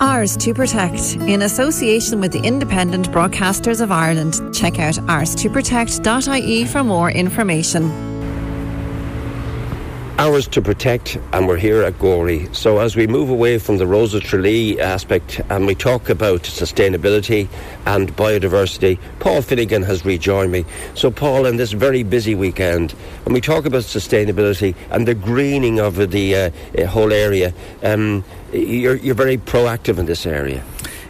Ours to Protect, in association with the Independent Broadcasters of Ireland. Check out ours2protect.ie for more information ours to protect, and we're here at Gorey. So, as we move away from the Rose of Tralee aspect and we talk about sustainability and biodiversity, Paul Finnegan has rejoined me. So, Paul, in this very busy weekend, when we talk about sustainability and the greening of the uh, whole area, um, you're, you're very proactive in this area.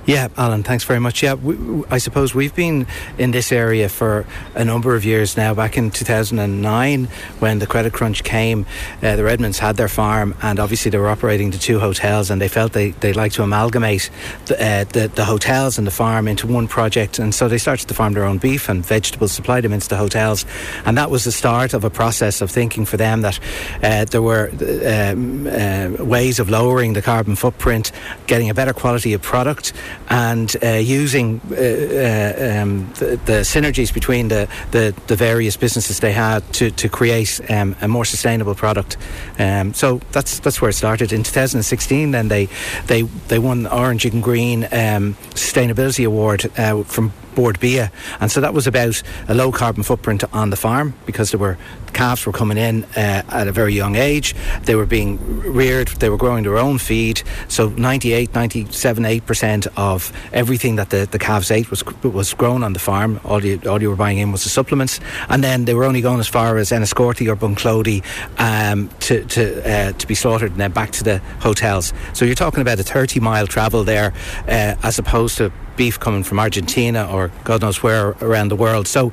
Yeah, Alan, thanks very much. Yeah, we, I suppose we've been in this area for a number of years now. Back in 2009, when the credit crunch came, uh, the Redmonds had their farm, and obviously they were operating the two hotels, and they felt they, they'd like to amalgamate the, uh, the, the, hotels and the farm into one project. And so they started to farm their own beef and vegetables, supply them into the hotels. And that was the start of a process of thinking for them that uh, there were um, uh, ways of lowering the carbon footprint, getting a better quality of product and uh, using uh, uh, um, the, the, synergies between the, the, the, various businesses they had to, to create um, a more sustainable product. Um, so that's that's where it started. In 2016, then they they they won the Origin Green um, Sustainability Award uh, from Bord Bia. And so that was about a low carbon footprint on the farm because there were calves were coming in uh, at a very young age. They were being reared, they were growing their own feed. So 98, 97, 8% of everything that the, the calves ate was was grown on the farm. All you, all you were buying in was the supplements. And then they were only going as far as Enniscorthy or Bunclody um, to, to, uh, to be slaughtered and then back to the hotels. So you're talking about a 30 mile travel there uh, as opposed to beef coming from Argentina or God knows where around the world. So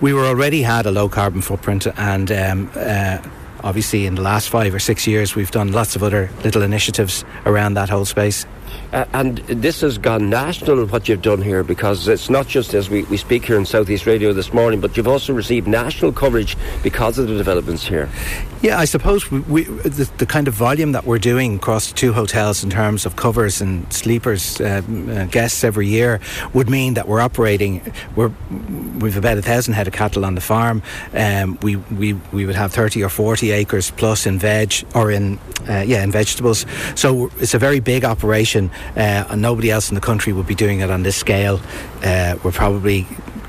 we were already had a low carbon footprint and um, uh, obviously in the last five or six years we've done lots of other little initiatives around that whole space. Uh, and this has gone national, what you've done here, because it's not just as we, we speak here in Southeast Radio this morning, but you've also received national coverage because of the developments here. Yeah, I suppose we, we the, the, kind of volume that we're doing across two hotels in terms of covers and sleepers, uh, uh, guests every year, would mean that we're operating, we're, we've about a thousand head of cattle on the farm. Um, we, we, we would have 30 or 40 acres plus in veg, or in, uh, yeah, in vegetables. So it's a very big operation uh, and nobody else in the country would be doing it on this scale. Uh, we're probably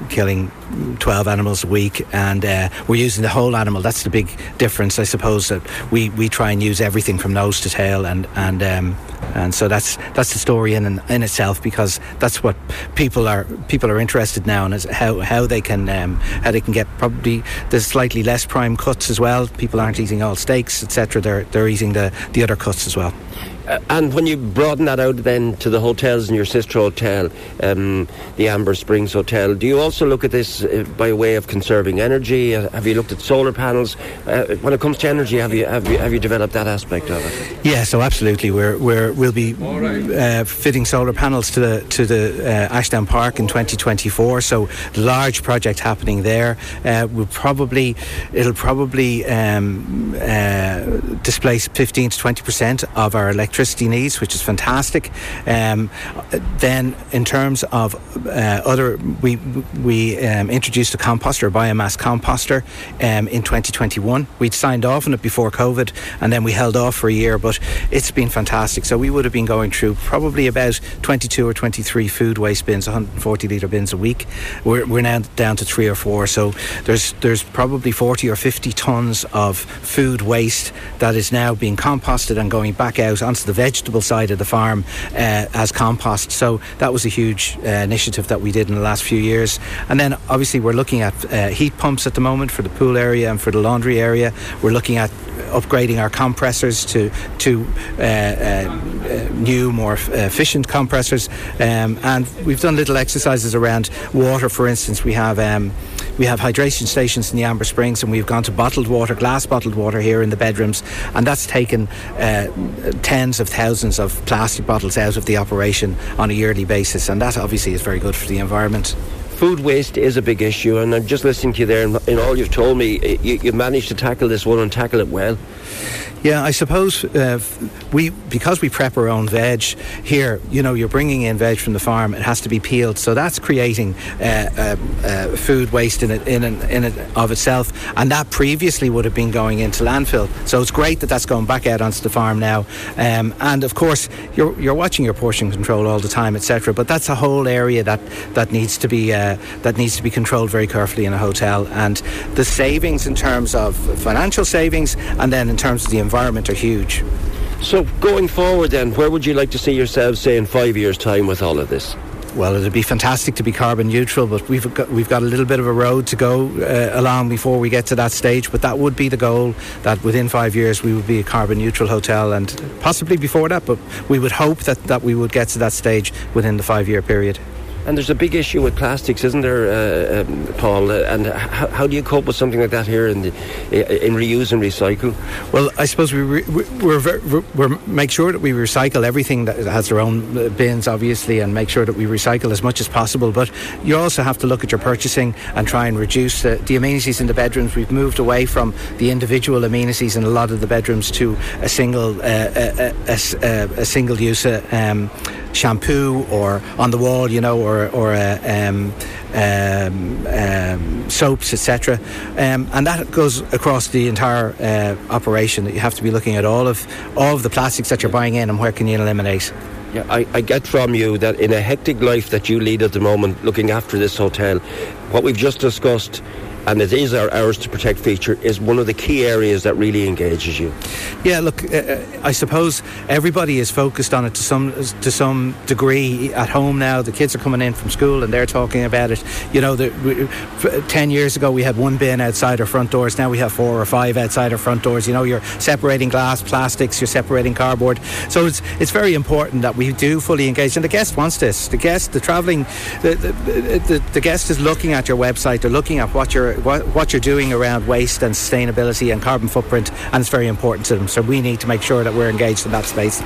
killing 12 animals a week and uh, we're using the whole animal. That's the big difference I suppose that we, we try and use everything from nose to tail and and um, and so that's that's the story in in itself because that's what people are people are interested now in is how, how they can um, how they can get probably there's slightly less prime cuts as well. People aren't eating all steaks etc they're they're eating the the other cuts as well uh, and when you broaden that out then to the hotels in your sister hotel, um, the Amber Springs Hotel, do you also look at this uh, by way of conserving energy? Uh, have you looked at solar panels? Uh, when it comes to energy, have you, have you have you developed that aspect of it? Yeah, so absolutely, we're, we're we'll be uh, fitting solar panels to the to the uh, Ashdown Park in 2024. So large project happening there. we'll probably it'll probably um, displace 15 to 20 percent of our electricity electricity needs, which is fantastic. Um, then, in terms of uh, other, we we um, introduced a composter, a biomass composter, um, in 2021. We'd signed off on it before COVID, and then we held off for a year, but it's been fantastic. So we would have been going through probably about 22 or 23 food waste bins, 140 litre bins a week. We're, we're now down to three or four. So there's there's probably 40 or 50 tons of food waste that is now being composted and going back out onto the vegetable side of the farm uh, as compost. So that was a huge uh, initiative that we did in the last few years. And then obviously we're looking at uh, heat pumps at the moment for the pool area and for the laundry area. We're looking at upgrading our compressors to to uh, uh, new, more efficient compressors. Um, and we've done little exercises around water. For instance, we have um, we have hydration stations in the Amber Springs, and we've gone to bottled water, glass bottled water here in the bedrooms, and that's taken uh, tens of thousands of plastic bottles out of the operation on a yearly basis, and that obviously is very good for the environment food waste is a big issue, and I'm just listening to you there, and in all you've told me, you, have managed to tackle this one and tackle it well. Yeah, I suppose uh, we because we prep our own veg here. You know, you're bringing in veg from the farm; it has to be peeled, so that's creating uh, uh, uh food waste in it in, in it of itself, and that previously would have been going into landfill. So it's great that that's going back out onto the farm now. Um, and of course, you're you're watching your portion control all the time, etc. But that's a whole area that that needs to be uh, that needs to be controlled very carefully in a hotel, and the savings in terms of financial savings, and then in terms of the environment are huge. So going forward then, where would you like to see yourselves say in five years' time with all of this? Well, it'd be fantastic to be carbon neutral, but we've got we've got a little bit of a road to go uh, along before we get to that stage. But that would be the goal that within five years we would be a carbon neutral hotel, and possibly before that. But we would hope that that we would get to that stage within the five year period. And there's a big issue with plastics, isn't there, uh, um, Paul? Uh, and how, how, do you cope with something like that here in, the, in reuse and recycle? Well, I suppose we re- we're, we're, make sure that we recycle everything that has their own uh, bins, obviously, and make sure that we recycle as much as possible. But you also have to look at your purchasing and try and reduce uh, the amenities in the bedrooms. We've moved away from the individual amenities in a lot of the bedrooms to a single uh, a, a, a, a, single use. Uh, um, shampoo or on the wall, you know, or or uh, um, um, um, soaps, etc. Um, and that goes across the entire uh, operation. That you have to be looking at all of all of the plastics that you're buying in and where can you eliminate. Yeah, I, I, get from you that in a hectic life that you lead at the moment, looking after this hotel, what we've just discussed and it is our Ours to protect feature is one of the key areas that really engages you. Yeah, look, uh, uh, I suppose everybody is focused on it to some to some degree at home now. The kids are coming in from school and they're talking about it. You know, the, we, ten years ago we had one bin outside our front doors. Now we have four or five outside our front doors. You know, you're separating glass, plastics, you're separating cardboard. So it's it's very important that we do fully engage. And the guest wants this. The guest, the travelling, the the, the, the guest is looking at your website. They're looking at what you're what, what you're doing around waste and sustainability and carbon footprint, and it's very important to them. So we need to make sure that we're engaged in that space.